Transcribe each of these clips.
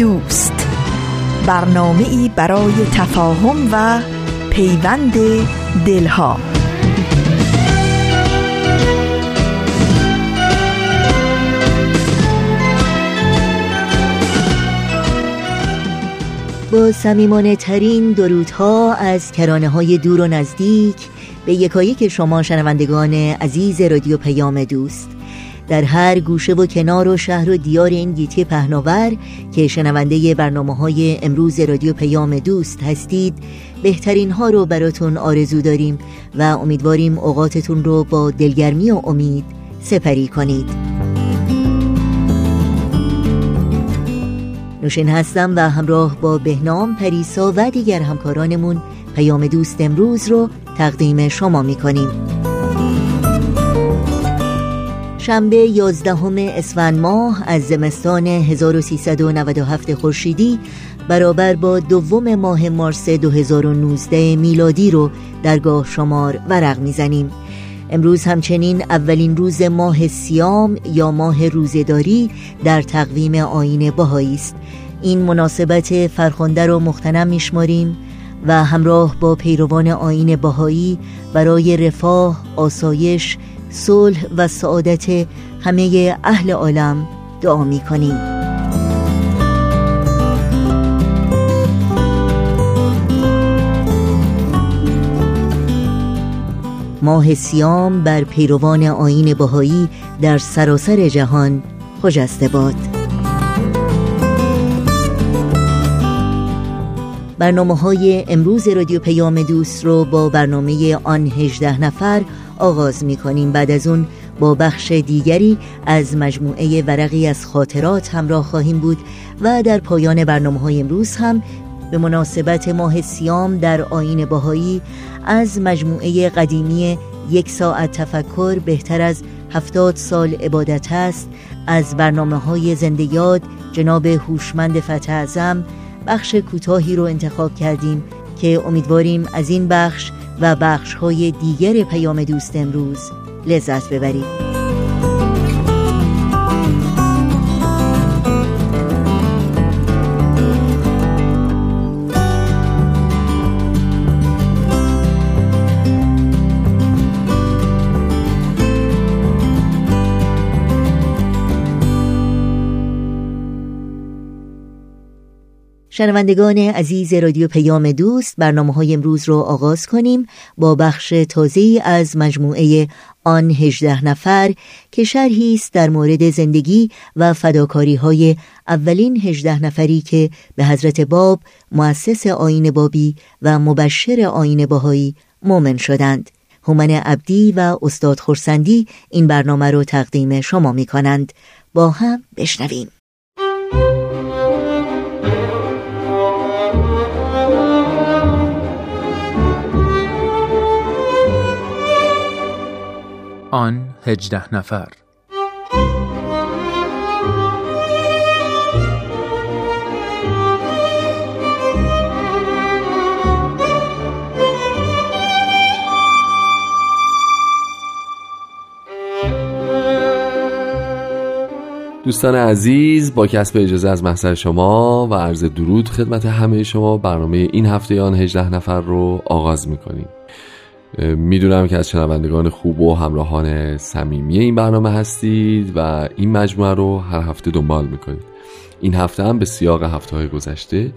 دوست. برنامه ای برای تفاهم و پیوند دلها. با سمیمانه ترین درودها از کرانه های دور و نزدیک به یکایی که شما شنوندگان عزیز رادیو پیام دوست. در هر گوشه و کنار و شهر و دیار این گیتی پهناور که شنونده برنامه های امروز رادیو پیام دوست هستید بهترین ها رو براتون آرزو داریم و امیدواریم اوقاتتون رو با دلگرمی و امید سپری کنید. نوشین هستم و همراه با بهنام پریسا و دیگر همکارانمون پیام دوست امروز رو تقدیم شما می‌کنیم. شنبه 11 اسفند ماه از زمستان 1397 خورشیدی برابر با دوم ماه مارس 2019 میلادی رو درگاه شمار ورق می‌زنیم. امروز همچنین اولین روز ماه سیام یا ماه روزداری در تقویم آین بهایی است. این مناسبت فرخنده رو مختنم میشماریم و همراه با پیروان آین بهایی برای رفاه، آسایش، صلح و سعادت همه اهل عالم دعا می کنیم ماه سیام بر پیروان آین بهایی در سراسر جهان خجسته باد. برنامه های امروز رادیو پیام دوست رو با برنامه آن هجده نفر آغاز می کنیم بعد از اون با بخش دیگری از مجموعه ورقی از خاطرات همراه خواهیم بود و در پایان برنامه های امروز هم به مناسبت ماه سیام در آین باهایی از مجموعه قدیمی یک ساعت تفکر بهتر از هفتاد سال عبادت است از برنامه های زنده جناب هوشمند فتح اعظم بخش کوتاهی رو انتخاب کردیم که امیدواریم از این بخش و بخش های دیگر پیام دوست امروز لذت ببرید. شنوندگان عزیز رادیو پیام دوست برنامه های امروز رو آغاز کنیم با بخش تازه از مجموعه آن هجده نفر که شرحی است در مورد زندگی و فداکاری های اولین هجده نفری که به حضرت باب مؤسس آین بابی و مبشر آین باهایی مؤمن شدند. هومن عبدی و استاد خورسندی این برنامه رو تقدیم شما می کنند با هم بشنویم. آن هجده نفر. دوستان عزیز با کسب اجازه از محضر شما و عرض درود خدمت همه شما برنامه این هفته آن هجده نفر رو آغاز می‌کنیم. می‌دونم که از شنوندگان خوب و همراهان صمیمی این برنامه هستید و این مجموعه رو هر هفته دنبال می‌کنید. این هفته هم به سیاق هفته های گذشته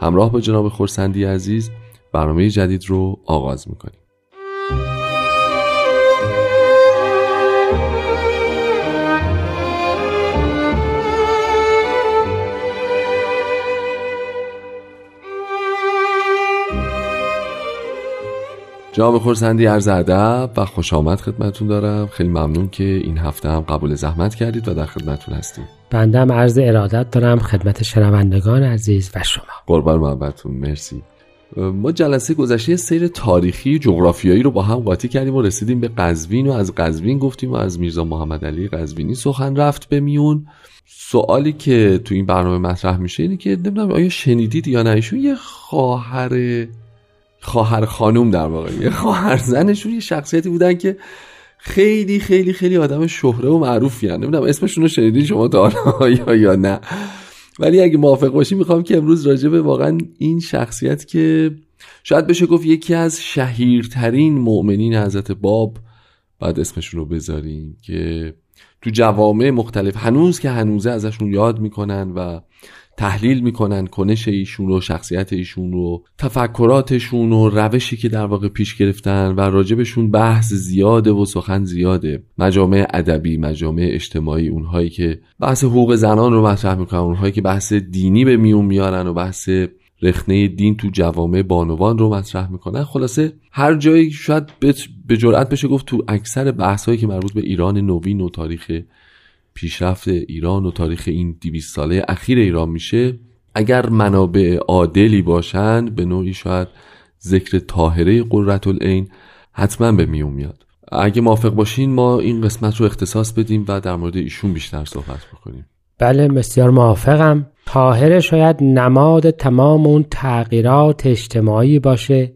همراه با جناب خورسندی عزیز برنامه جدید رو آغاز می‌کنیم. جناب خورسندی عرض ادب و خوش آمد خدمتون دارم. خیلی ممنون که این هفته هم قبول زحمت کردید و در خدمتون هستیم. بنده هم عرض ارادت دارم خدمت شنوندگان عزیز و شما. قربان محبتون مرسی. ما جلسه گذشته سیر تاریخی جغرافیایی رو با هم قاطی کردیم و رسیدیم به قزوین و از قزوین گفتیم و از میرزا محمد علی قزوینی سخن رفت به میون. سوالی که تو این برنامه مطرح میشه اینه که نمی‌دونم آیا شنیدید یا نه؟ ایشون یه خواهر خواهر خانوم در واقع. یه خواهر زنشون یه شخصیتی بودن که خیلی خیلی خیلی آدم شهره و معروفی هن نمی‌دونم اسمشون رو شنیدین شما تا یا یا نه. ولی اگه موافق باشی می‌خوام که امروز راجع به واقعا این شخصیت که شاید بشه گفت یکی از شهیرترین مؤمنین حضرت باب بعد اسمشون رو بذاریم که تو جوامع مختلف. هنوز که هنوزه ازشون یاد می‌کنن و تحلیل می‌کنن کنش ایشون رو شخصیت ایشون رو تفکراتشون و روشی که در واقع پیش گرفتن و راجبشون بحث زیاده و سخن زیاده. مجامع ادبی مجامع اجتماعی اونهایی که بحث حقوق زنان رو مطرح می‌کنن اونهایی که بحث دینی به میون میارن و بحث رخنه دین تو جوامع بانوان رو مطرح می‌کنن. خلاصه هر جایی شاید به جرأت بشه گفت تو اکثر بحث هایی که مربوط به ایران نوین و تاریخ پیشرفت ایران و تاریخ این 200 ساله اخیر ایران میشه اگر منابع عادلی باشند به نوعی شاید ذکر طاهره قررت العین حتما به میون میاد. اگه موافق باشین ما این قسمت رو اختصاص بدیم و در مورد ایشون بیشتر صحبت بکنیم. بله بسیار موافقم. طاهره شاید نماد تمام اون تغییرات اجتماعی باشه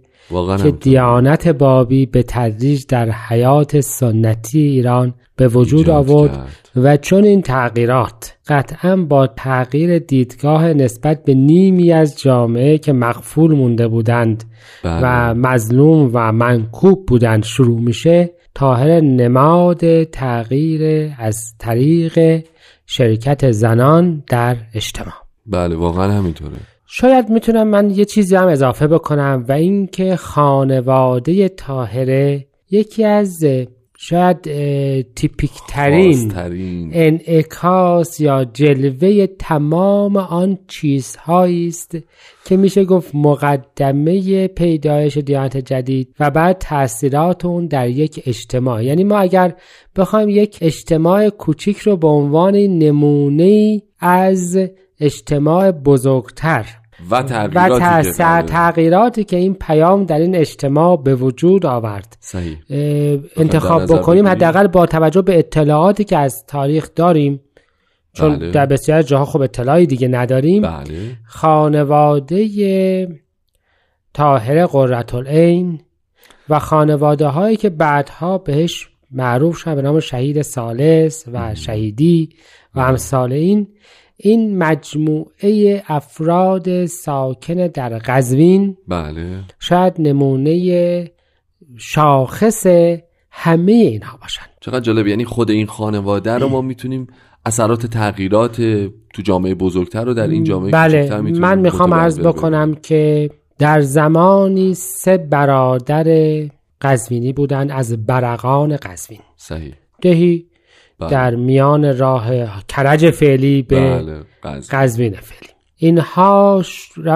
که دیانت بابی به تدریج در حیات سنتی ایران به وجود آورد و چون این تغییرات قطعا با تغییر دیدگاه نسبت به نیمی از جامعه که مغفول مونده بودند بله. و مظلوم و منکوب بودند شروع میشه طاهر نماد تغییر از طریق شرکت زنان در اجتماع. بله واقعا همینطوره. شاید می‌تونم من یه چیزی هم اضافه بکنم و اینکه خانواده طاهره یکی از شاید تیپیک ترین انعکاس یا جلوه تمام آن چیزهایی است که میشه گفت مقدمه پیدایش دیانت جدید و بعد تاثیرات اون در یک اجتماع. یعنی ما اگر بخوایم یک اجتماع کوچیک رو به عنوان نمونه از اجتماع بزرگتر و تغییراتی, و تغییراتی که این پیام در این اجتماع به وجود آورد صحیح. انتخاب بکنیم حداقل با توجه به اطلاعاتی که از تاریخ داریم چون بله. در بسیار جاها خب اطلاعی دیگه نداریم بله. خانواده طاهر قررتالعین و خانواده هایی که بعدها بهش معروف شد به نام شهید سالس و شهیدی و امثال این این مجموعه افراد ساکن در قزوین بله. شاید نمونه شاخص همه اینها باشن. چقدر جالب یعنی خود این خانواده رو ما می‌تونیم اثرات تغییرات تو جامعه بزرگتر رو در این جامعه بله من می‌خوام عرض بکنم که در زمانی سه برادر قزوینی بودن از برقان قزوین. صحیح. دهی بله. در میان راه کرج فعلی به بله. قزوین فعلی اینها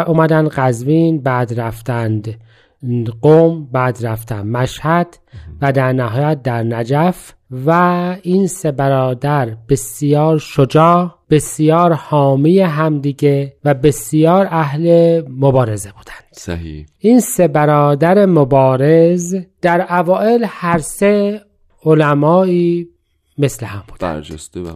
اومدن قزوین بعد رفتند قوم بعد رفتن مشهد و در نهایت در نجف و این سه برادر بسیار شجاع بسیار حامی همدیگه و بسیار اهل مبارزه بودند صحیح این سه برادر مبارز در اوائل هر سه علمایی مثل هم بود برجسته و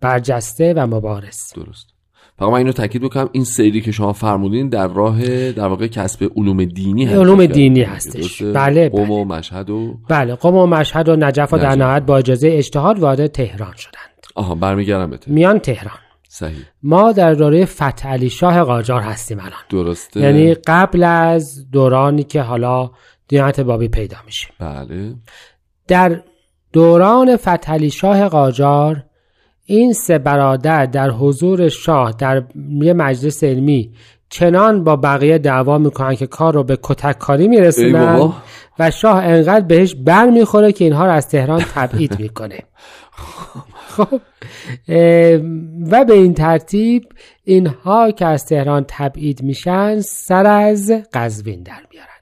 برجسته و مبارز. درست. فقط من اینو تاکید بکنم این سری که شما فرمودین در راه در واقع کسب علوم دینی هست علوم دینی هستش. بله قم و بله. مشهد و بله قم و مشهد و نجف و در نهایت با اجازه اجتهاد وارد تهران شدند. آها برمیگردم به میان تهران. صحیح. ما در دوره فتح علی شاه قاجار هستیم الان. درسته. یعنی قبل از دورانی که حالا دیانت بابی پیدا میشه. بله. در دوران فتحعلی شاه قاجار این سه برادر در حضور شاه در یه مجلس علمی چنان با بقیه دعوا می‌کنن که کار رو به کتک کاری میرسونن و شاه انقدر بهش بر می‌خوره که اینها رو از تهران تبعید می‌کنه. خب و به این ترتیب اینها که از تهران تبعید میشن سر از قزوین در میارن.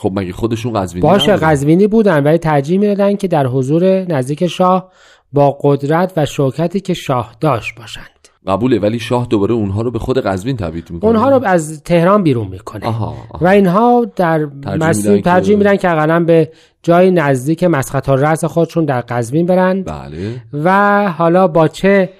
خب مگه خودشون قزوینی باشه قزوینی بودن ولی ترجیح می‌دادن که در حضور نزدیک شاه با قدرت و شوکتی که شاه داشت باشند. قبوله ولی شاه دوباره اونها رو به خود قزوین تبعید می‌کنه. اونها رو از تهران بیرون می‌کنه. آها، و اینها در مسیر ترجیح میدن که اقلا به جای نزدیک مسخط رأس خودشون در قزوین برن. بله. و حالا با چه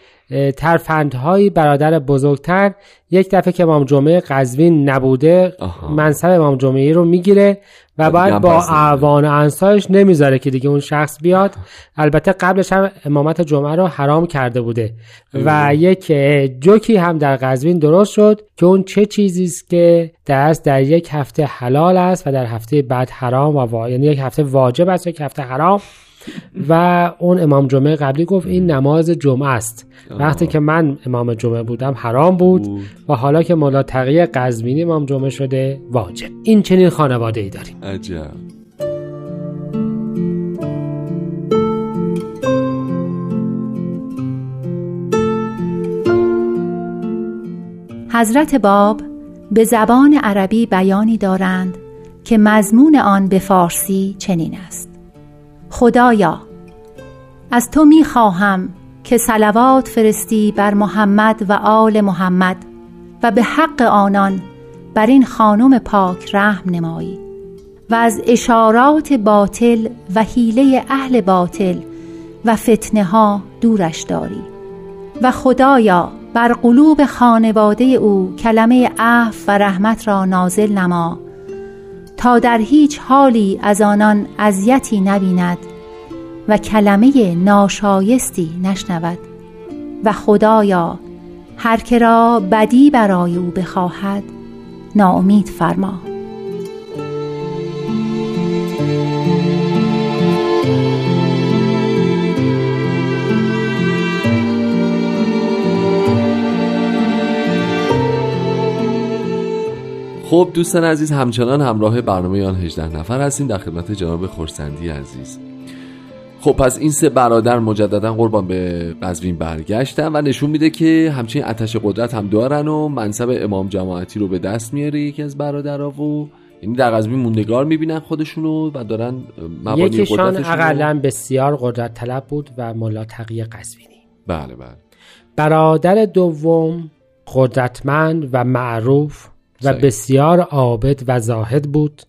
ترفندهایی برادر بزرگتر. یک دفعه که امام جمعه قزوین نبوده منصب امام جمعه رو می‌گیره و بعد با اعوان انصارش نمی‌ذاره که دیگه اون شخص بیاد. البته قبلش هم امامت جمعه رو حرام کرده بوده. و یک جوکی هم در قزوین درست شد که اون چه چیزی است که در در یک هفته حلال است و در هفته بعد حرام و یعنی یک هفته واجب است و یک هفته حرام. و اون امام جمعه قبلی گفت این نماز جمعه است. وقتی که من امام جمعه بودم حرام بود, و حالا که مولا تقیه قزمینی امام جمعه شده واجب. این چنین خانواده ای داریم. عجب. حضرت باب به زبان عربی بیانی دارند که مضمون آن به فارسی چنین است. خدایا از تو می خواهم که سلوات فرستی بر محمد و آل محمد و به حق آنان بر این خانم پاک رحم نمایی و از اشارات باطل و حیله اهل باطل و فتنه ها دورش داری. و خدایا بر قلوب خانواده او کلمه عفو و رحمت را نازل نما تا در هیچ حالی از آنان اذیتی نبیند و کلمه ناشایستی نشنود و خدایا هر که را بدی برای او بخواهد ناامید فرما. خب دوستان عزیز همچنان همراه برنامه آن 18 نفر هستیم در خدمت جناب خورسندی عزیز. خب پس این سه برادر مجددا قربان به قزوین برگشتن و نشون میده که همچنین اتش قدرت هم دارن و منصب امام جماعتی رو به دست میاره یکی از برادرها و یعنی در قزوین موندگار می‌بینن خودشونو و دارن مبانی یکیشان اقلا بسیار قدرت طلب بود و ملا تقی قزوینی. بله بله. برادر دوم قدرتمند و معروف و بسیار عابد و زاهد بود.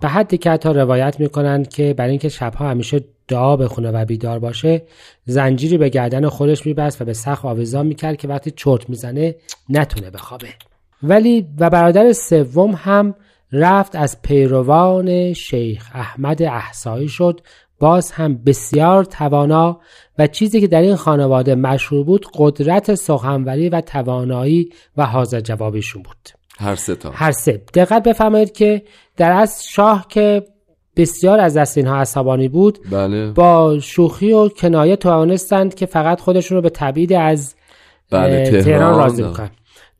به حدی که حتی روایت می‌کنند که برای اینکه شبها همیشه دعا بخونه و بیدار باشه زنجیری به گردن خودش میبست و به سخ آویزان می‌کرد که وقتی چرت می‌زنه نتونه بخوابه. ولی و برادر سوم هم رفت از پیروان شیخ احمد احسایی شد. باز هم بسیار توانا و چیزی که در این خانواده مشهور بود قدرت سخنوری و توانایی و حاضر جوابیشون بود. هر سه تا. هر سه. دقت بفرمایید که در از شاه که بسیار از دست اینها عصبانی بود بله. با شوخی و کنایه توانستند که فقط خودشون رو به تبعید از بله، تهران, تهران راضی بکنن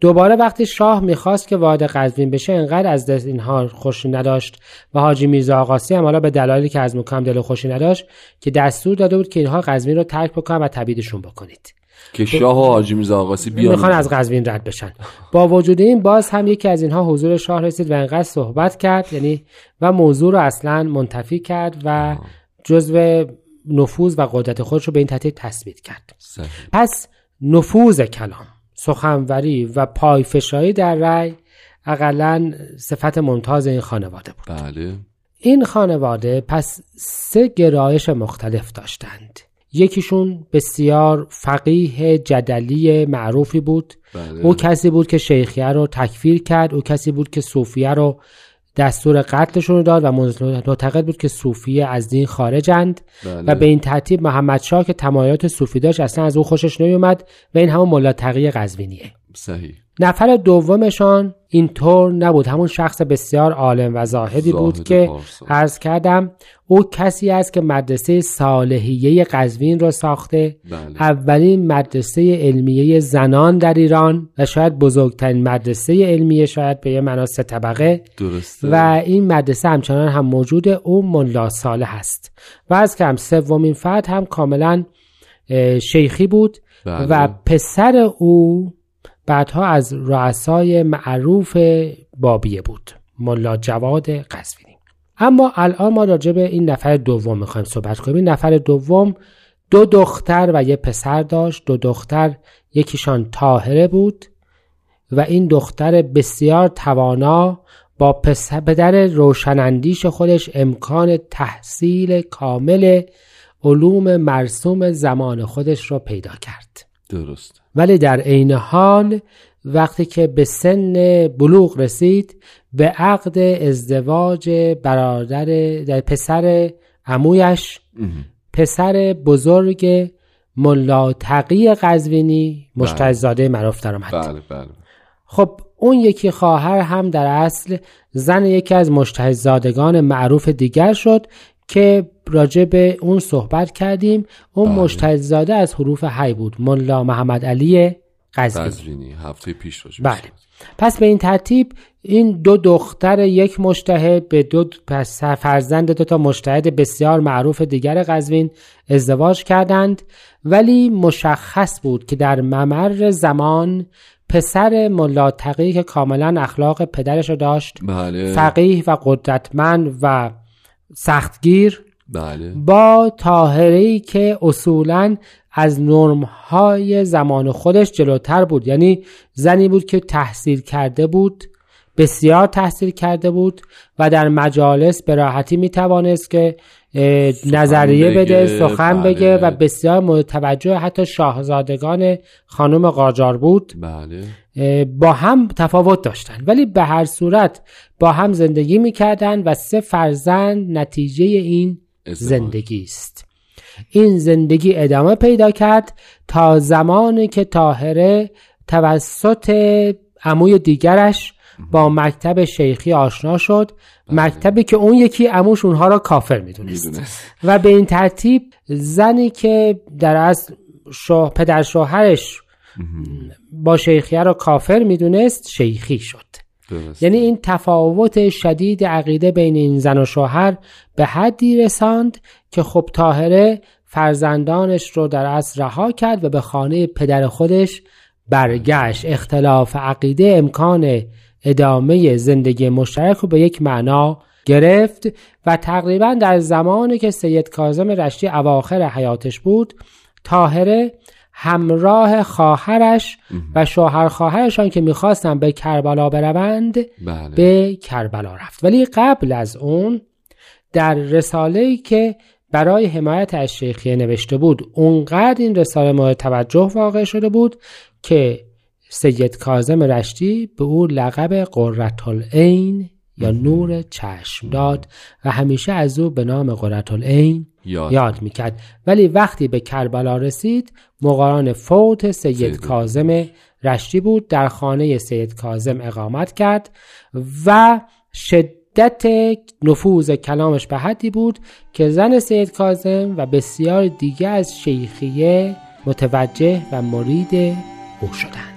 دوباره وقتی شاه می‌خواست که وارد قزوین بشه انقدر از دست اینها خوشی نداشت و حاجی میرزا آقاسی هم حالا به دلایلی که از مکام دل خوشی نداشت که دستور داده بود که اینها قزوین رو ترک بکنن و تبعیدشون بکنید. که شاه و حاجی میرزا آقاسی بیان می‌خوان از قزوین رد بشن. با وجود این باز هم یکی از اینها حضور شاه رسید و انقدر صحبت کرد یعنی و موضوع رو اصلا منتفی کرد و جزو نفوذ و قدرت خودش رو به این ترتیب تثبیت کرد. پس نفوذ کلام سخنوری و پایفشایی در رأی اقلا صفت ممتاز این خانواده بود. بله. این خانواده پس سه گرایش مختلف داشتند. یکیشون بسیار فقیه جدلی معروفی بود بله. او کسی بود که شیخیه رو تکفیر کرد او کسی بود که صوفیه رو دستور قتلشون رو داد و معتقد بود که صوفیه از دین خارجند بله. و به این ترتیب محمد شاه که تمایلات صوفی داشت اصلا از او خوشش نمیومد و این همون ملا تقی قزوینیه صحیح نفر دومشان اینطور نبود همون شخص بسیار عالم و زاهدی بود که عرض کردم او کسی است که مدرسه صالحیه قزوین را ساخته بله. اولین مدرسه علمیه زنان در ایران و شاید بزرگترین مدرسه علمیه شاید به یه معنا سه طبقه درسته. و این مدرسه همچنان هم موجود او ملا صالح هست و از کم سومین فرد هم کاملا شیخی بود بله. و پسر او بعدها از رؤسای معروف بابیه بود ملا جواد قزوینی. اما الان ما راجع به این نفر دوم می‌خوایم صحبت کنیم. این نفر دوم دو دختر و یه پسر داشت. دو دختر یکیشان تاهره بود و این دختر بسیار توانا با پدر روشنندیش خودش امکان تحصیل کامل علوم مرسوم زمان خودش را پیدا کرد. درست. ولی در عین حال وقتی که به سن بلوغ رسید به عقد ازدواج برادر در پسر عمویش پسر بزرگ ملا تقی قزوینی مشتهزاده معروف در آمد. بله بله. خب اون یکی خواهر هم در اصل زن یکی از مشتهزادگان معروف دیگر شد که راجع به اون صحبت کردیم. اون بله. مشتهزاده از حروف حی بود. ملا محمد علی قزوینی. هفته پیش راجع بله. پس به این ترتیب این دو دختر یک مشتهد به دو پس فرزند دو تا مشتهد بسیار معروف دیگر قزوین ازدواج کردند. ولی مشخص بود که در ممر زمان پسر ملا تقی که کاملا اخلاق پدرش رو داشت بله. فقیه و قدرتمند و سختگیر بله. با طاهره که اصولا از نرمهای زمان خودش جلوتر بود. یعنی زنی بود که تحصیل کرده بود بسیار تحصیل کرده بود و در مجالس به راحتی می توانست که نظریه بده سخن بله. بگه و بسیار مورد توجه حتی شاهزادگان خانم قاجار بود بله با هم تفاوت داشتن ولی به هر صورت با هم زندگی می‌کردن و سه فرزند نتیجه این. زندگی است این زندگی ادامه پیدا کرد تا زمانی که طاهره توسط عموی دیگرش با مکتب شیخی آشنا شد. مکتبی که اون یکی عموش اونها را کافر می‌دونست. و به این ترتیب زنی که در اصل شوه پدر شوهرش با شیخیه را کافر می‌دونست شیخی شد. درست. یعنی این تفاوت شدید عقیده بین این زن و شوهر به حدی رساند که خب طاهره فرزندانش رو در اصل رها کرد و به خانه پدر خودش برگشت. اختلاف عقیده امکان ادامه زندگی مشترک رو به یک معنا گرفت و تقریبا در زمانی که سید کاظم رشتی اواخر حیاتش بود طاهره همراه خواهرش و شوهر خواهرشان که می‌خواستن به کربلا بروند بله. به کربلا رفت. ولی قبل از اون در رساله که برای حمایت از شیخیه نوشته بود اونقدر این رساله مورد توجه واقع شده بود که سید کاظم رشتی به او لقب قررت العین یا نور چشم داد و همیشه از او به نام قررت العین یاد, یاد می‌کرد. ولی وقتی به کربلا رسید مقارن فوت سید سید کاظم رشتی بود در خانه سید کاظم اقامت کرد و شدت نفوذ کلامش به حدی بود که زن سید کاظم و بسیار دیگه از شیخیه متوجه و مرید او شدند.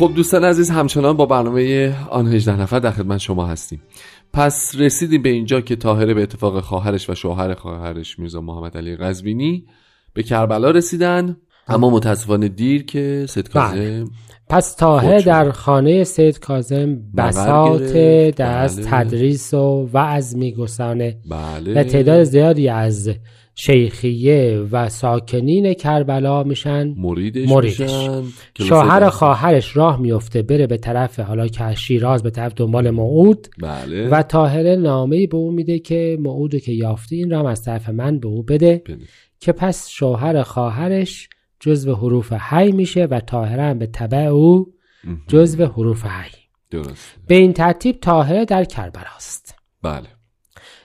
خب دوستان عزیز همچنان با برنامه آن 18 نفر در خدمت شما هستیم پس رسیدیم به اینجا که طاهره به اتفاق خواهرش و شوهر خواهرش میرزا محمد علی قزوینی به کربلا رسیدن اما متاسفانه دیر که سید کاظم بله. پس شد. در خانه سید کاظم بساط گرفت. درس بله. تدریس و وعظ میگسانه بله و تعداد زیادی از شیخیه و ساکنین کربلا میشن مریدش, مریدش. میشن. شوهر. خواهرش راه میفته بره به طرف حالا که از شیراز به طرف دنبال موعود بله و طاهره نامه به او میده که موعودو که یافتی این را هم از طرف من به او بده بله. که پس شوهر خواهرش جزو حروف حی میشه و طاهره هم به تبع او. جزو حروف حی درست به این ترتیب طاهره در کربلاست بله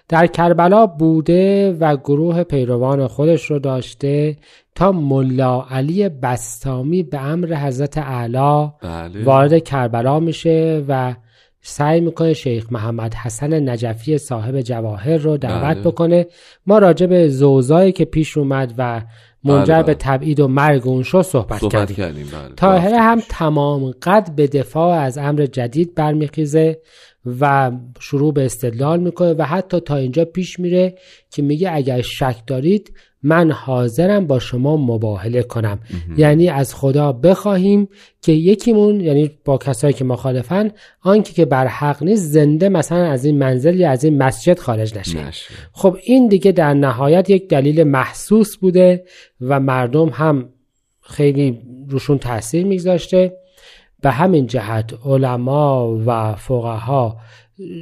در کربلا بوده و گروه پیروان خودش رو داشته تا ملا علی بستامی به امر حضرت اعلی بله. وارد کربلا میشه و سعی می‌کنه شیخ محمد حسن نجفی صاحب جواهر رو دعوت بله. بکنه. ما راجع به زوزایی که پیش اومد و منجر بله، به بله. تبعید و مرگ اون شد صحبت, صحبت کردیم. کردیم بله. طاهره هم تمام قد به دفاع از امر جدید برمیخیزه. و شروع به استدلال می‌کنه و حتی تا اینجا پیش میره که میگه اگر شک دارید من حاضرم با شما مباهله کنم. یعنی از خدا بخواهیم که یکیمون یعنی با کسایی که مخالفن آنکه که بر حق نیست زنده مثلا از این منزل یا از این مسجد خارج نشه. خب این دیگه در نهایت یک دلیل محسوس بوده و مردم هم خیلی روشون تاثیر میگذاشته. به همین جهت علما و فقها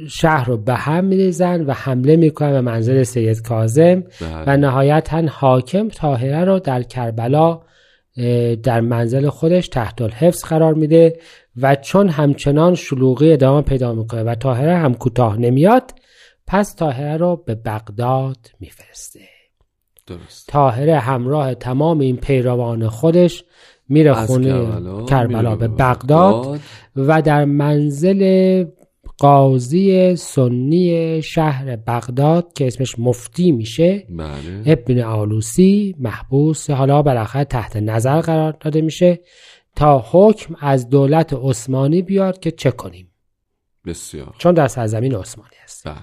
شهر رو به هم میریزن و حمله می‌کنن به منزل سید کازم و بله. نهایتا حاکم تاهره رو در کربلا در منزل خودش تحت الحفظ قرار میده و چون همچنان شلوغی ادامه پیدا می‌کنه و تاهره هم کوتاه نمیاد پس تاهره رو به بغداد میفرسته درست تاهره همراه تمام این پیروان خودش میره خونه کربلا, به بغداد. و در منزل قاضی سنی شهر بغداد که اسمش مفتی میشه بله. ابن آلوسی محبوس حالا بالاخره تحت نظر قرار داده میشه تا حکم از دولت عثمانی بیاد که چه کنیم. بسیار. چون در سرزمین عثمانی است. بله.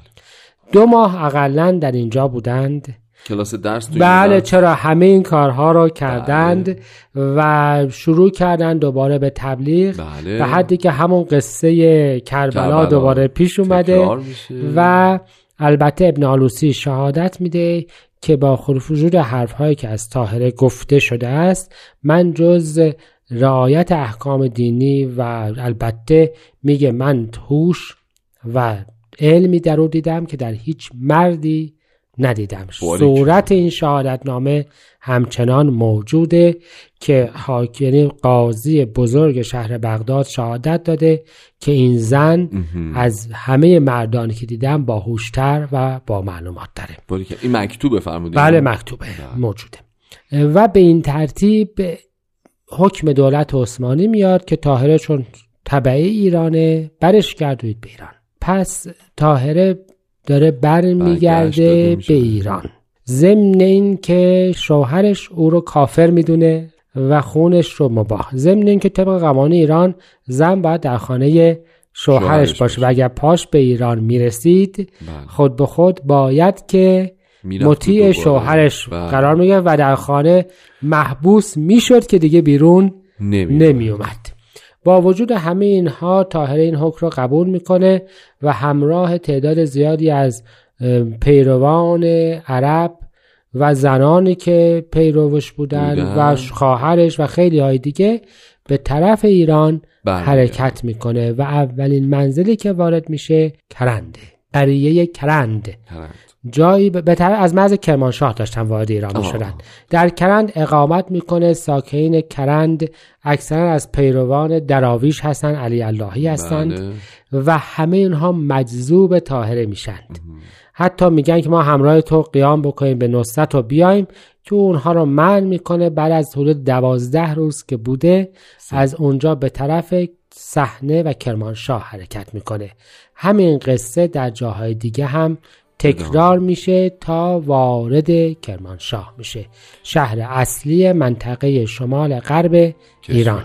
دو ماه اقلا در اینجا بودند. کلاس درس بله چرا همه این کارها رو کردند بله. و شروع کردند دوباره به تبلیغ بله. به حدی که همون قصه کربلا, دوباره پیش اومده و البته ابن آلوسی شهادت میده که با وجود حرف هایی که از طاهره گفته شده است من جز رعایت احکام دینی و البته میگه من هوش و علمی در او دیدم که در هیچ مردی ندیدم. صورت این شهادت نامه همچنان موجوده که حاکمی قاضی بزرگ شهر بغداد شهادت داده که این زن از همه مردانی که دیدم باهوشتر و با معلومات داره این مکتوبه فرمودید بله مکتوبه. بله. موجوده. و به این ترتیب حکم دولت عثمانی میاد که تاهره چون طبعه ایرانه برش گردوید به ایران. پس تاهره داره برمیگرده به ایران ضمن این که شوهرش او رو کافر می‌دونه و خونش رو مباه ضمن این که طبق قوانین ایران زن باید در خانه شوهرش باشه و اگر پاش به ایران می‌رسید بله. خود به خود باید که مطیع شوهرش بله. قرار میگه و در خانه محبوس می‌شد که دیگه بیرون نمی اومد. با وجود همه اینها طاهره این حکم را قبول می‌کنه و همراه تعداد زیادی از پیروان عرب و زنانی که پیروش بودن و خواهرش و خیلی های دیگه به طرف ایران. حرکت می‌کنه و اولین منزلی که وارد میشه کرنده. قریه کرند. جایی بهتر از مرز کرمانشاه داشتن وارد ایران شدن در کرند اقامت می‌کنه ساکین کرند اکثرا از پیروان دراویش هستن علی اللهی هستند بله. و همه اینها مجذوب طاهره میشند حتی میگن که ما همراه تو قیام بکنیم به نصرت و بیایم که اونها رو من می‌کنه بعد از حدود دوازده روز که بوده از اونجا به طرف صحنه و کرمانشاه حرکت می‌کنه. همین قصه در جاهای دیگه هم تکرار میشه تا وارد کرمانشاه میشه شهر اصلی منطقه شمال غرب ایران.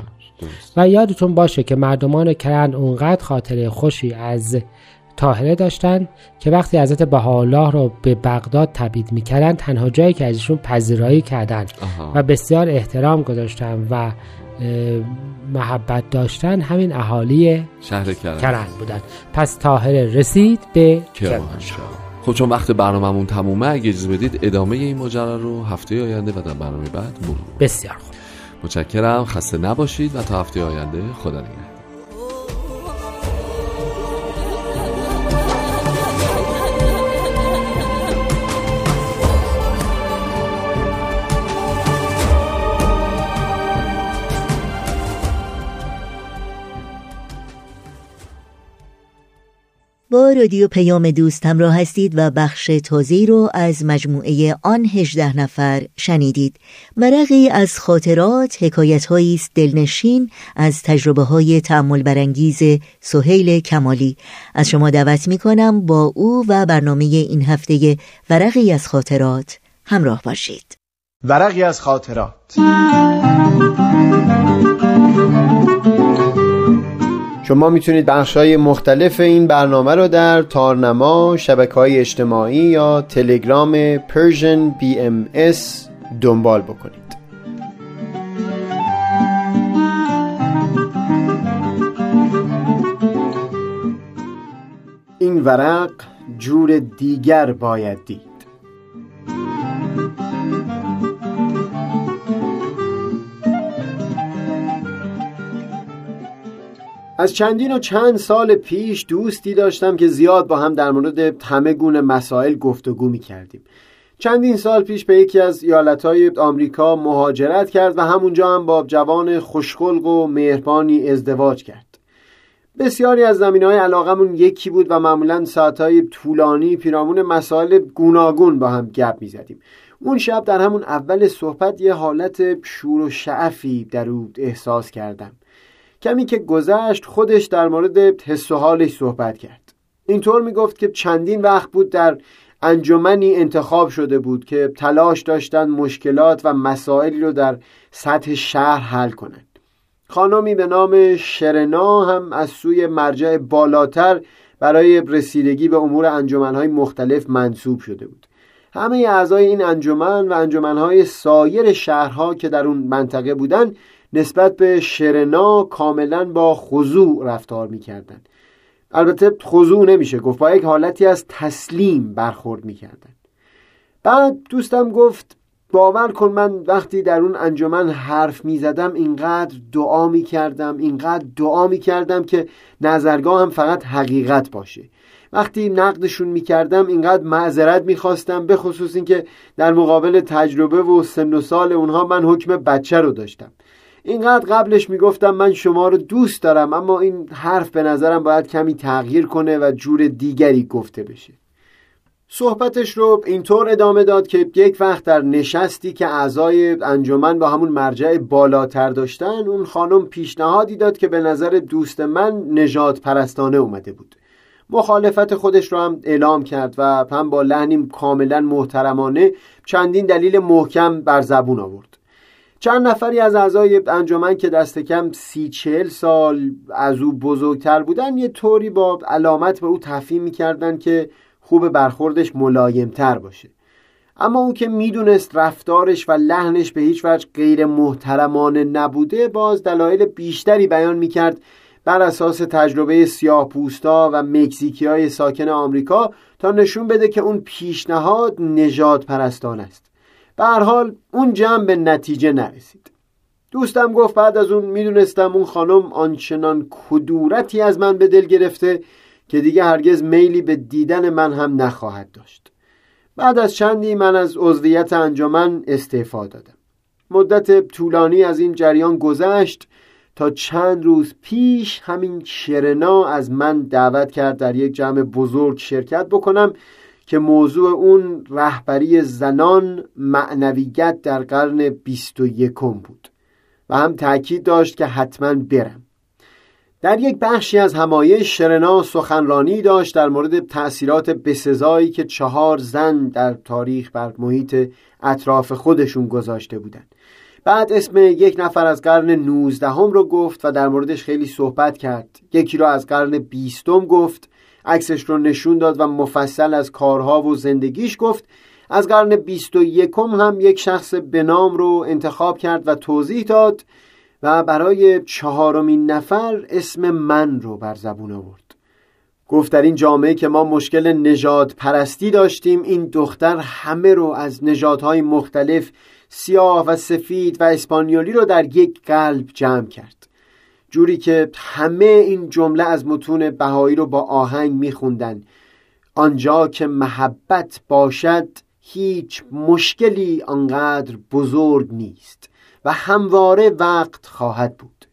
و یادتون باشه که مردمان کرند اونقدر خاطره خوشی از تاهره داشتن که وقتی حضرت بهاءالله رو به بغداد تبعید می‌کردن تنها جایی که ازشون پذیرایی کردن و بسیار احترام گذاشتن و محبت داشتن همین اهالی شهر کرند. بودن. پس تاهره رسید به کرمانشاه. خب چون وقت برنامهمون تمومه اگه اجازه بدید ادامه این ماجرا رو هفته آینده و در برنامه بعد مرور بسیار خوب. متشکرم. خسته نباشید و تا هفته آینده خدا نگهدار. با رادیو پیام دوست همراه هستید و بخش تازی رو از مجموعه آن هجده نفر شنیدید. ورقی از خاطرات حکایت است دلنشین از تجربه های تعمل برانگیز سهیل کمالی. از شما دعوت می کنم با او و برنامه این هفته ورقی از خاطرات همراه باشید. ورقی از خاطرات. شما می‌تونید بخش های مختلف این برنامه رو در تارنما، شبکه های اجتماعی یا تلگرام Persian BMS دنبال بکنید. این ورق جور دیگر باید دید. از چندین و چند سال پیش دوستی داشتم که زیاد با هم در مورد همه گونه مسائل گفتگو می کردیم چندین سال پیش به یکی از ایالتهای آمریکا مهاجرت کرد و همونجا هم با جوان خوشخلق و مهربانی ازدواج کرد. بسیاری از زمین های علاقمون یکی بود و معمولا ساعتهای طولانی پیرامون مسائل گوناگون با هم گپ می زدیم. اون شب در همون اول صحبت یه حالت شور و شعفی در او احساس کردم. کمی که گذشت خودش در مورد حس و حالش صحبت کرد. اینطور می گفت که چندین وقت بود در انجمنی انتخاب شده بود که تلاش داشتن مشکلات و مسائلی رو در سطح شهر حل کنند. خانمی به نام شرنا هم از سوی مرجع بالاتر برای رسیدگی به امور انجمنهای مختلف منصوب شده بود. همه اعضای این انجمن و انجمنهای سایر شهرها که در اون منطقه بودند نسبت به شرنا کاملا با خضوع رفتار می‌کردن. البته خضوع نمیشه گفت با یک حالتی از تسلیم برخورد می‌کردن. بعد دوستم گفت باور کن من وقتی در اون انجمن حرف می زدم اینقدر دعا می کردم اینقدر دعا می کردم که نظرگاه هم فقط حقیقت باشه. وقتی نقدشون می کردم اینقدر معذرت می خواستم به خصوص اینکه در مقابل تجربه و سن و سال اونها من حکم بچه رو داشتم. اینقدر قبلش می‌گفتم من شما رو دوست دارم اما این حرف به نظرم باید کمی تغییر کنه و جور دیگری گفته بشه. صحبتش رو اینطور ادامه داد که یک وقت در نشستی که اعضای انجمن با همون مرجع بالاتر داشتن اون خانم پیشنهادی داد که به نظر دوست من نجات پرستانه اومده بود. مخالفت خودش رو هم اعلام کرد و هم با لحنی کاملا محترمانه چندین دلیل محکم بر زبون آورد. چند نفری از اعضای انجمن که دست کم سی چهل سال از او بزرگتر بودن یه طوری با علامت به او تفهیم می‌کردن که خوب برخوردش ملایمتر باشه. اما او که می‌دونست رفتارش و لحنش به هیچ وجه غیر محترمانه نبوده باز دلایل بیشتری بیان می‌کرد بر اساس تجربه سیاه پوستا و مکزیکی های ساکن آمریکا تا نشون بده که اون پیشنهاد نجات پرستان است. به حال اون جمع به نتیجه نرسید. دوستم گفت بعد از اون می‌دونستم اون خانم آنچنان کدورتی از من به دل گرفته که دیگه هرگز میلی به دیدن من هم نخواهد داشت. بعد از چندی من از عضویت انجمن استعفا دادم. مدت طولانی از این جریان گذشت تا چند روز پیش همین شرنا از من دعوت کرد در یک جمع بزرگ شرکت بکنم که موضوع اون رهبری زنان معنویت در قرن بیست و یکم بود و هم تاکید داشت که حتما برم در یک بخشی از همایش شرنا سخنرانی داشت در مورد تأثیرات بسزایی که چهار زن در تاریخ بر محیط اطراف خودشون گذاشته بودند. بعد اسم یک نفر از قرن نوزدهم رو گفت و در موردش خیلی صحبت کرد یکی رو از قرن بیستم گفت عکسش رو نشون داد و مفصل از کارها و زندگیش گفت. از قرن بیست و یکم هم یک شخص به نام رو انتخاب کرد و توضیح داد و برای چهارمین نفر اسم من رو بر زبون آورد. گفت در این جامعه که ما مشکل نجات پرستی داشتیم این دختر همه رو از نژادهای مختلف سیاه و سفید و اسپانیولی رو در یک قلب جمع کرد. جوری که همه این جمله از متون بهایی رو با آهنگ میخوندن. آنجا که محبت باشد هیچ مشکلی آنقدر بزرگ نیست و همواره وقت خواهد بود.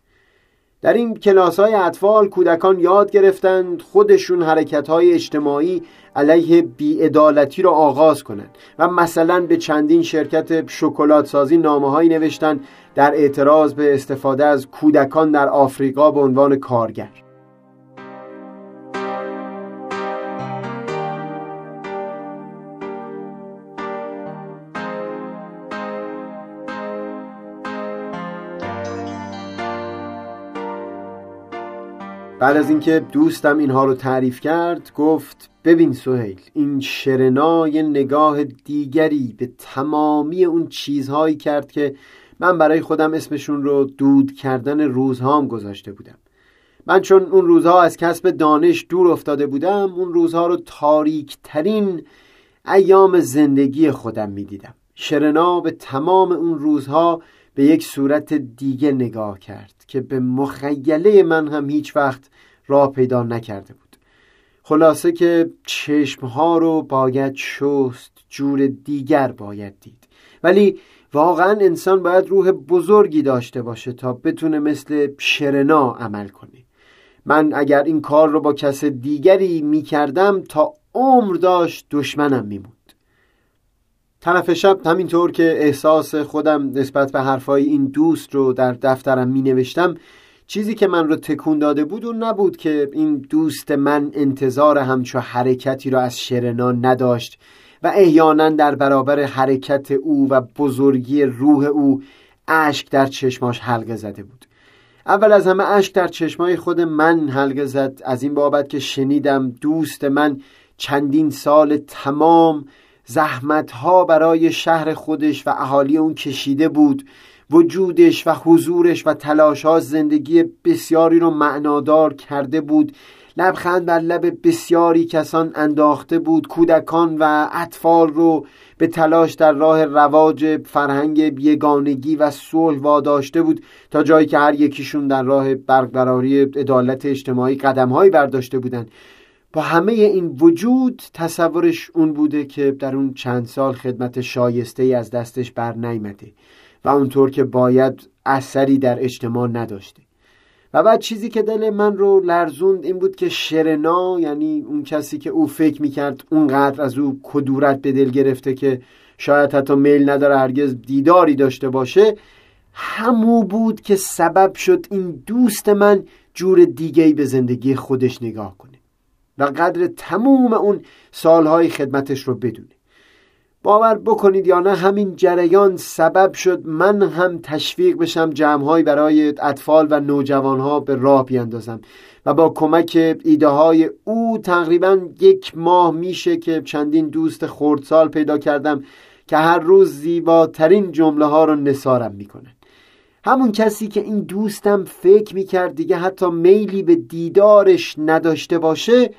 در این کلاس های اطفال کودکان یاد گرفتند خودشون حرکت های اجتماعی علیه بیعدالتی را آغاز کنند و مثلا به چندین شرکت شکلات سازی نامه هایی نوشتن در اعتراض به استفاده از کودکان در آفریقا به عنوان کارگر. بعد از اینکه دوستم اینها رو تعریف کرد گفت ببین سهیل این شرنا یه نگاه دیگری به تمامی اون چیزهایی کرد که من برای خودم اسمشون رو دود کردن روزهام گذاشته بودم. من چون اون روزها از کسب دانش دور افتاده بودم اون روزها رو تاریک ترین ایام زندگی خودم می‌دیدم. شرنا به تمام اون روزها به یک صورت دیگه نگاه کرد که به مخیله من هم هیچ وقت راه پیدا نکرده بود. خلاصه که چشمها رو باید شست جور دیگر باید دید. ولی واقعا انسان باید روح بزرگی داشته باشه تا بتونه مثل شرنا عمل کنه. من اگر این کار رو با کس دیگری می کردم تا عمر داشت دشمنم می بود طرف شب همینطور که احساس خودم نسبت به حرفای این دوست رو در دفترم می نوشتم چیزی که من رو تکون داده بود و نبود که این دوست من انتظار همچو حرکتی را از شرنا نداشت و احیانا در برابر حرکت او و بزرگی روح او اشک در چشماش حلقه زده بود. اول از همه اشک در چشمای خود من حلقه زد از این بابت که شنیدم دوست من چندین سال تمام زحمتها برای شهر خودش و اهالی اون کشیده بود. وجودش و حضورش و تلاشها زندگی بسیاری رو معنادار کرده بود. لبخند بر لب بسیاری کسان انداخته بود کودکان و اطفال رو به تلاش در راه رواج فرهنگ یگانگی و صلح واداشته بود تا جایی که هر یکیشون در راه برقراری عدالت اجتماعی قدمهایی برداشته بودند. با همه این وجود تصورش اون بوده که در اون چند سال خدمت شایسته ای از دستش بر نیمده و اونطور که باید اثری در اجتماع نداشته. و بعد چیزی که دل من رو لرزوند این بود که شرنا یعنی اون کسی که او فکر می‌کرد اونقدر از او کدورت به دل گرفته که شاید حتی میل نداره هرگز دیداری داشته باشه همو بود که سبب شد این دوست من جور دیگه به زندگی خودش نگاه کنه و قدر تموم اون سالهای خدمتش رو بدونه. باور بکنید یا نه همین جریان سبب شد من هم تشویق بشم جمعهایی برای اطفال و نوجوانها به راه بیاندازم و با کمک ایده های او تقریبا یک ماه میشه که چندین دوست خردسال پیدا کردم که هر روز زیباترین جمله ها رو نسارم می‌کنن. همون کسی که این دوستم فکر می‌کرد دیگه حتی میلی به دیدارش نداشته باشه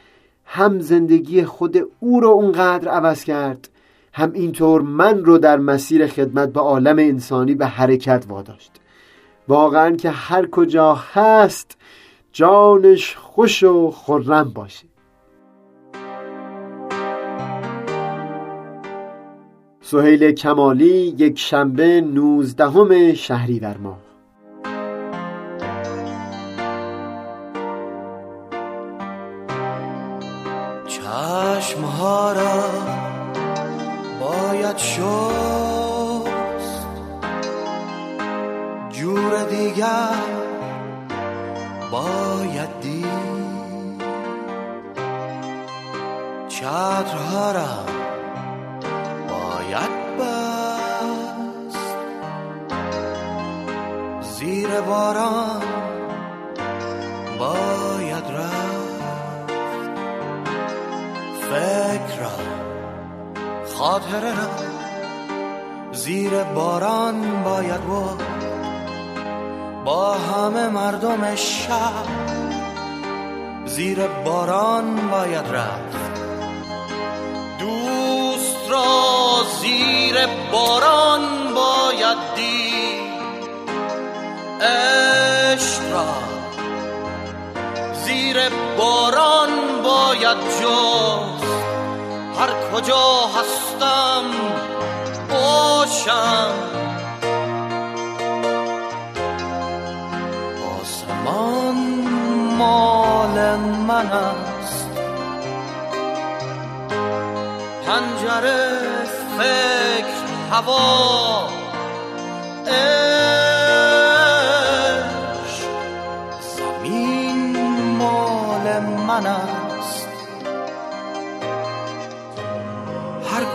هم زندگی خود او رو اونقدر عوض کرد. هم اینطور من رو در مسیر خدمت به عالم انسانی به حرکت واداشت. واقعا که هر کجا هست جانش خوش و خرم باشه. سهیل کمالی یک شنبه نوزدهم شهریور ماه. چشمها را باید شست. جور دیگر باید دید. چترها را باید بست. زیر باران خاطره را زیر باران باید بود با همه مردم شب زیر باران باید رفت. دوست را زیر باران باید دید. عشق را زیر باران باید جست هر کجا هستم باشم. آسمان مال من است. پنجره فکر هوا زمین مال من است.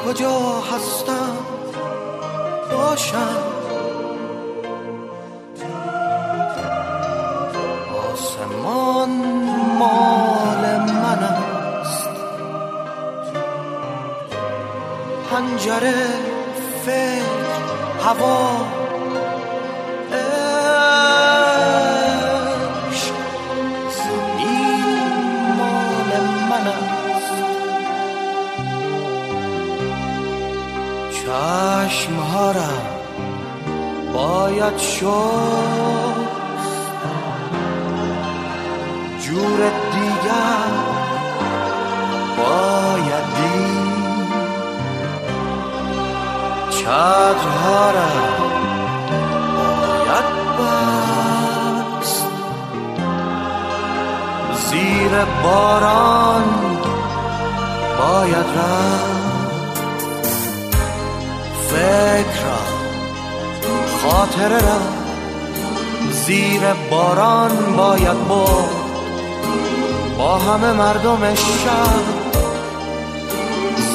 کجا هستم؟ باشم. آسمان مال من است. پنجره فکر هوا چشم باید شد جور دیگر باید دید. چترها را باید بست. زیر باران باید رفت. فکر را خاطره را زیر باران باید برد. با همه مردم شهر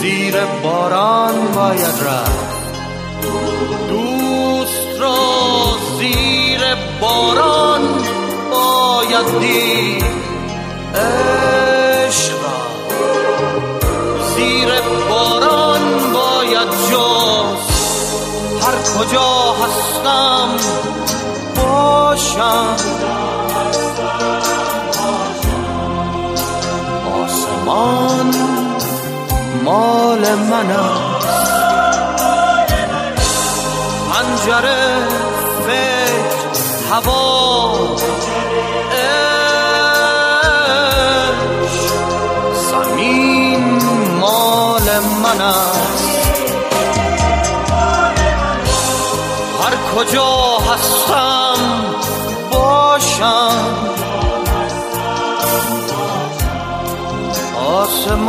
زیر باران باید رفت. دوست را زیر باران باید دید. عشق را زیر باران باید هر کجا هستم؟ باشم. آسمان مال من پنجره فکر هوا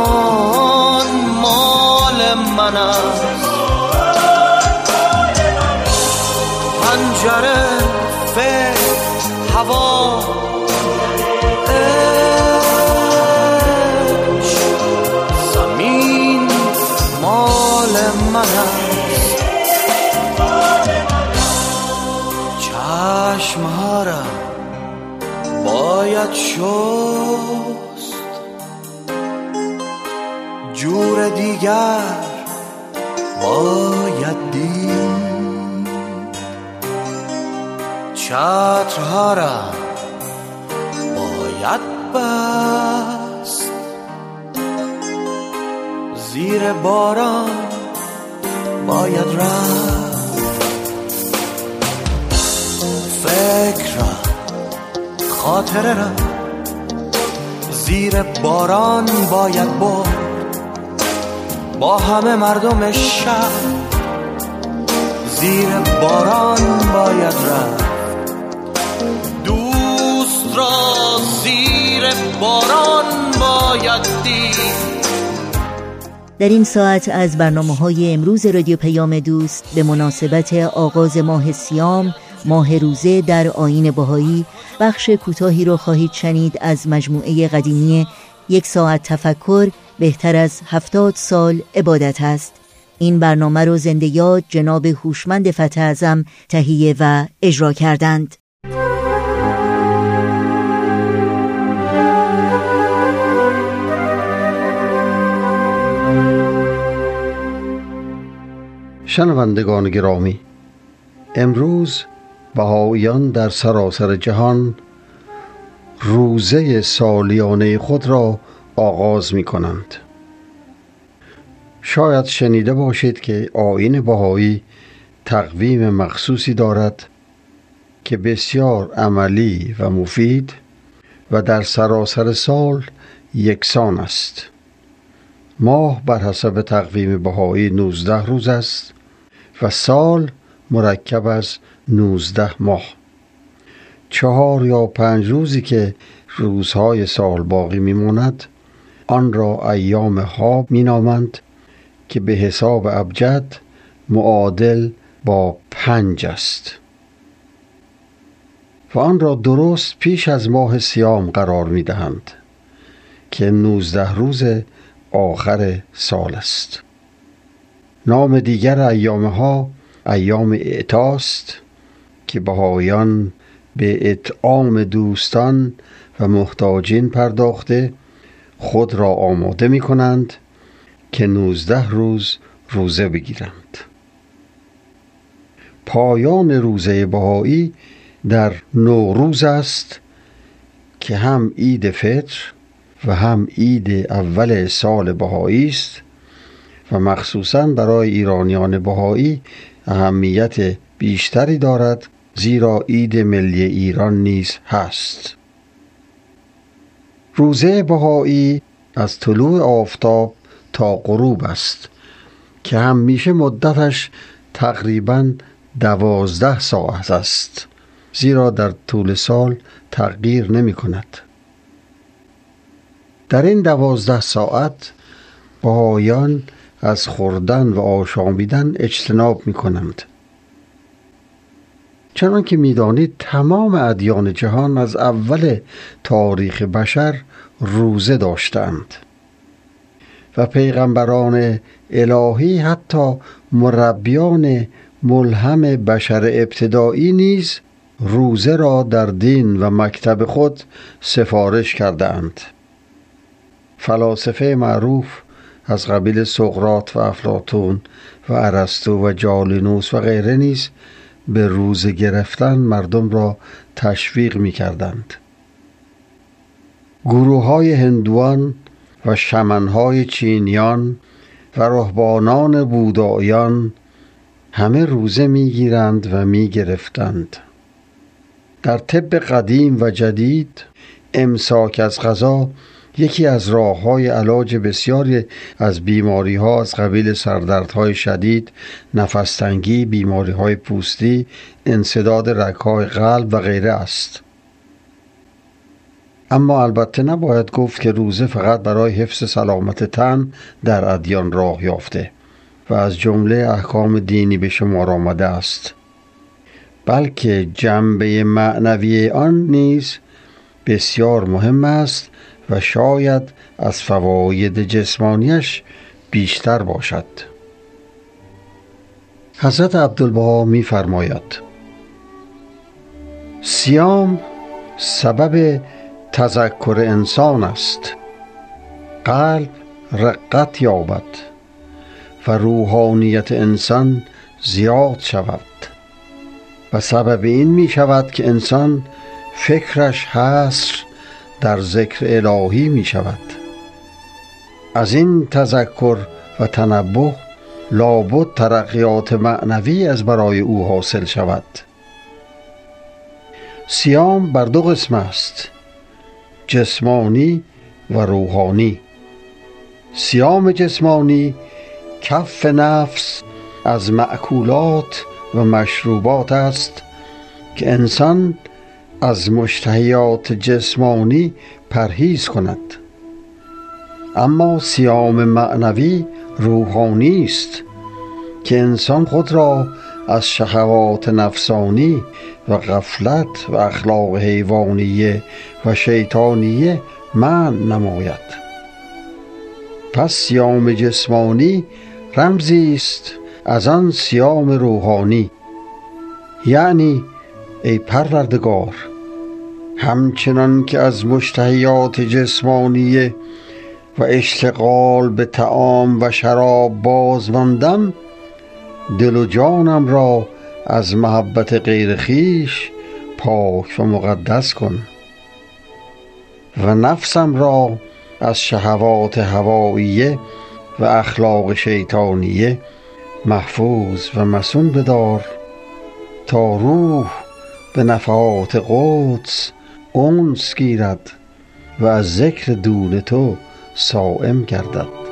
آسمان را باید بست. زیر باران باید رفت. فکر را خاطره را زیر باران باید برد. با همه مردم شهر زیر باران باید رفت. را زیر باران باید دید. در این ساعت از برنامه های امروز رادیو پیام دوست به مناسبت آغاز ماه سیام ماه روزه در آین بهایی بخش کوتاهی را خواهید شنید از مجموعه قدیمی یک ساعت تفکر بهتر از هفتاد سال عبادت است. این برنامه را زنده یاد جناب هوشمند فتح ازم تهیه و اجرا کردند. شنوندگان گرامی امروز بهاییان در سراسر جهان روزه سالیانه خود را آغاز می کنند شاید شنیده باشید که آین بهایی تقویم مخصوصی دارد که بسیار عملی و مفید و در سراسر سال یکسان است. ماه بر حسب تقویم بهایی 19 روز است. و سال مرکب از 19 ماه. چهار یا پنج روزی که روزهای سال باقی میماند آن را ایام خواب مینامند که به حساب ابجد معادل با پنج است. و آن را درست پیش از ماه سیام قرار می دهند که نوزده روز آخر سال است. نام دیگر ایام ها ایام اعتاست که بهایان به اطعام دوستان و محتاجین پرداخته خود را آماده می کنند که نوزده روز روزه بگیرند. پایان روزه بهایی در نوروز است که هم عید فطر و هم عید اول سال بهایی است و مخصوصا برای ایرانیان بهایی اهمیت بیشتری دارد زیرا عید ملی ایران نیز هست. روزه بهایی از طلوع آفتاب تا غروب است که همیشه مدتش تقریبا دوازده ساعت است زیرا در طول سال تغییر نمی کند. در این دوازده ساعت بهایان از خوردن و آشامیدن اجتناب می کنند چنان که می‌دانید تمام ادیان جهان از اول تاریخ بشر روزه داشتند و پیغمبران الهی حتی مربیان ملهم بشر ابتدایی نیز روزه را در دین و مکتب خود سفارش کردند فلاسفه معروف از قبیل سقرات و افلاتون و ارسطو و جالینوس و غیره نیز به روزه گرفتن مردم را تشویق می کردند گروه های هندوان و شمنهای چینیان و رهبانان بودایان همه روزه می‌گیرند و می‌گرفتند. در طب قدیم و جدید امساک از غذا یکی از راه های علاج بسیاری از بیماری ها از قبیل سردردهای شدید، نفستنگی، بیماری های پوستی، انصداد رگهای قلب و غیره است. اما البته نباید گفت که روزه فقط برای حفظ سلامت تن در ادیان راه یافته و از جمله احکام دینی به شمار آمده است بلکه جنبه معنوی آن نیز بسیار مهم است و شاید از فواید جسمانیش بیشتر باشد. حضرت عبدالبها میفرماید سیام سبب تذکر انسان است. قلب رقت یابد و روحانیت انسان زیاد شود و سبب این می شود که انسان فکرش حصر در ذکر الهی می شود. از این تذکر و تنبه لابد ترقیات معنوی از برای او حاصل شود. سیام بر دو قسم است جسمانی و روحانی. سیام جسمانی کف نفس از معکولات و مشروبات است که انسان از مشتهیات جسمانی پرهیز کند. اما سیام معنوی روحانی است که انسان خود را از شهوات نفسانی و غفلت و اخلاق حیوانیه و شیطانیه من نماید. پس سیام جسمانی رمزی است از آن سیام روحانی. یعنی ای پروردگار همچنان که از مشتهیات جسمانیه و اشتغال به تعام و شراب باز ماندم دل و جانم را از محبت غیر خیش پاک و مقدس کن و نفسم را از شهوات هواییه و اخلاق شیطانیه محفوظ و مسون بدار تا روح به نفحات قدس اونس گیرد و از ذکر دون تو سائم گردد.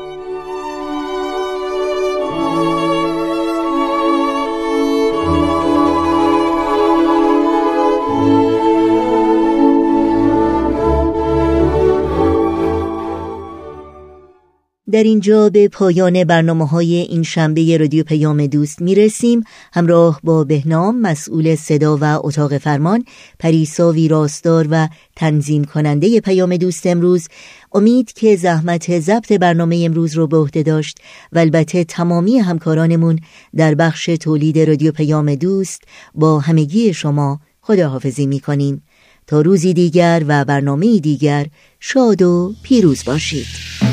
در اینجا به پایان برنامه های این شنبه رادیو پیام دوست می رسیم همراه با بهنام مسئول صدا و اتاق فرمان پریسا ویراستار و تنظیم کننده پیام دوست امروز. امید که زحمت ضبط برنامه امروز رو به عهده داشت و البته تمامی همکارانمون در بخش تولید رادیو پیام دوست با همگی شما خداحافظی می کنیم تا روزی دیگر و برنامه دیگر شاد و پیروز باشید.